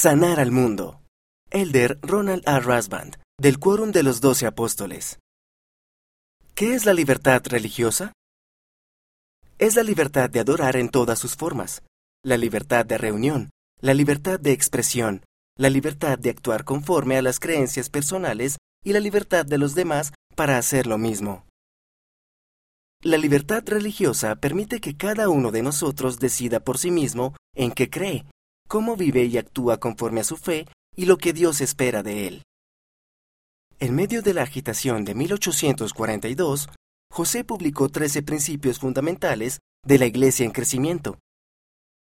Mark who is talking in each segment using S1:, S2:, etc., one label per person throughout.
S1: Sanar al mundo. Elder Ronald A. Rasband, del Quórum de los Doce Apóstoles. ¿Qué es la libertad religiosa? Es la libertad de adorar en todas sus formas, la libertad de reunión, la libertad de expresión, la libertad de actuar conforme a las creencias personales y la libertad de los demás para hacer lo mismo. La libertad religiosa permite que cada uno de nosotros decida por sí mismo en qué cree, cómo vive y actúa conforme a su fe y lo que Dios espera de él. En medio de la agitación de 1842, José publicó 13 principios fundamentales de la Iglesia en crecimiento.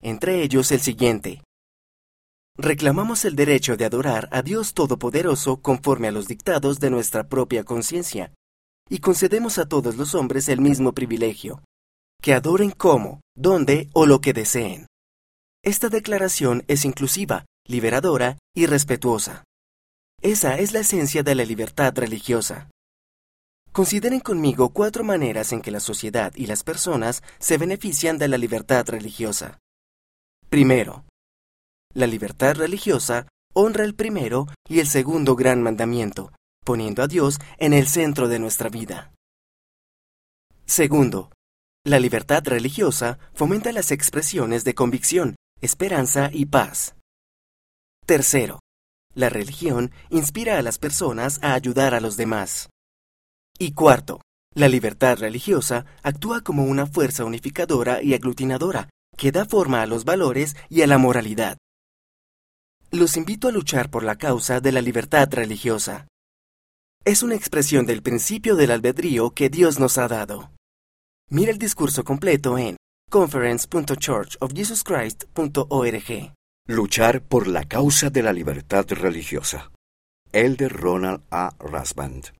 S1: Entre ellos el siguiente. Reclamamos el derecho de adorar a Dios Todopoderoso conforme a los dictados de nuestra propia conciencia, y concedemos a todos los hombres el mismo privilegio, que adoren como, donde o lo que deseen. Esta declaración es inclusiva, liberadora y respetuosa. Esa es la esencia de la libertad religiosa. Consideren conmigo cuatro maneras en que la sociedad y las personas se benefician de la libertad religiosa. Primero, la libertad religiosa honra el primero y el segundo gran mandamiento, poniendo a Dios en el centro de nuestra vida. Segundo, la libertad religiosa fomenta las expresiones de convicción, esperanza y paz. Tercero, la religión inspira a las personas a ayudar a los demás. Y cuarto, la libertad religiosa actúa como una fuerza unificadora y aglutinadora que da forma a los valores y a la moralidad. Los invito a luchar por la causa de la libertad religiosa es una expresión del principio del albedrío que Dios nos ha dado. Mira el discurso completo en conference.churchofjesuschrist.org.
S2: Luchar por la causa de la libertad religiosa. Elder Ronald A. Rasband.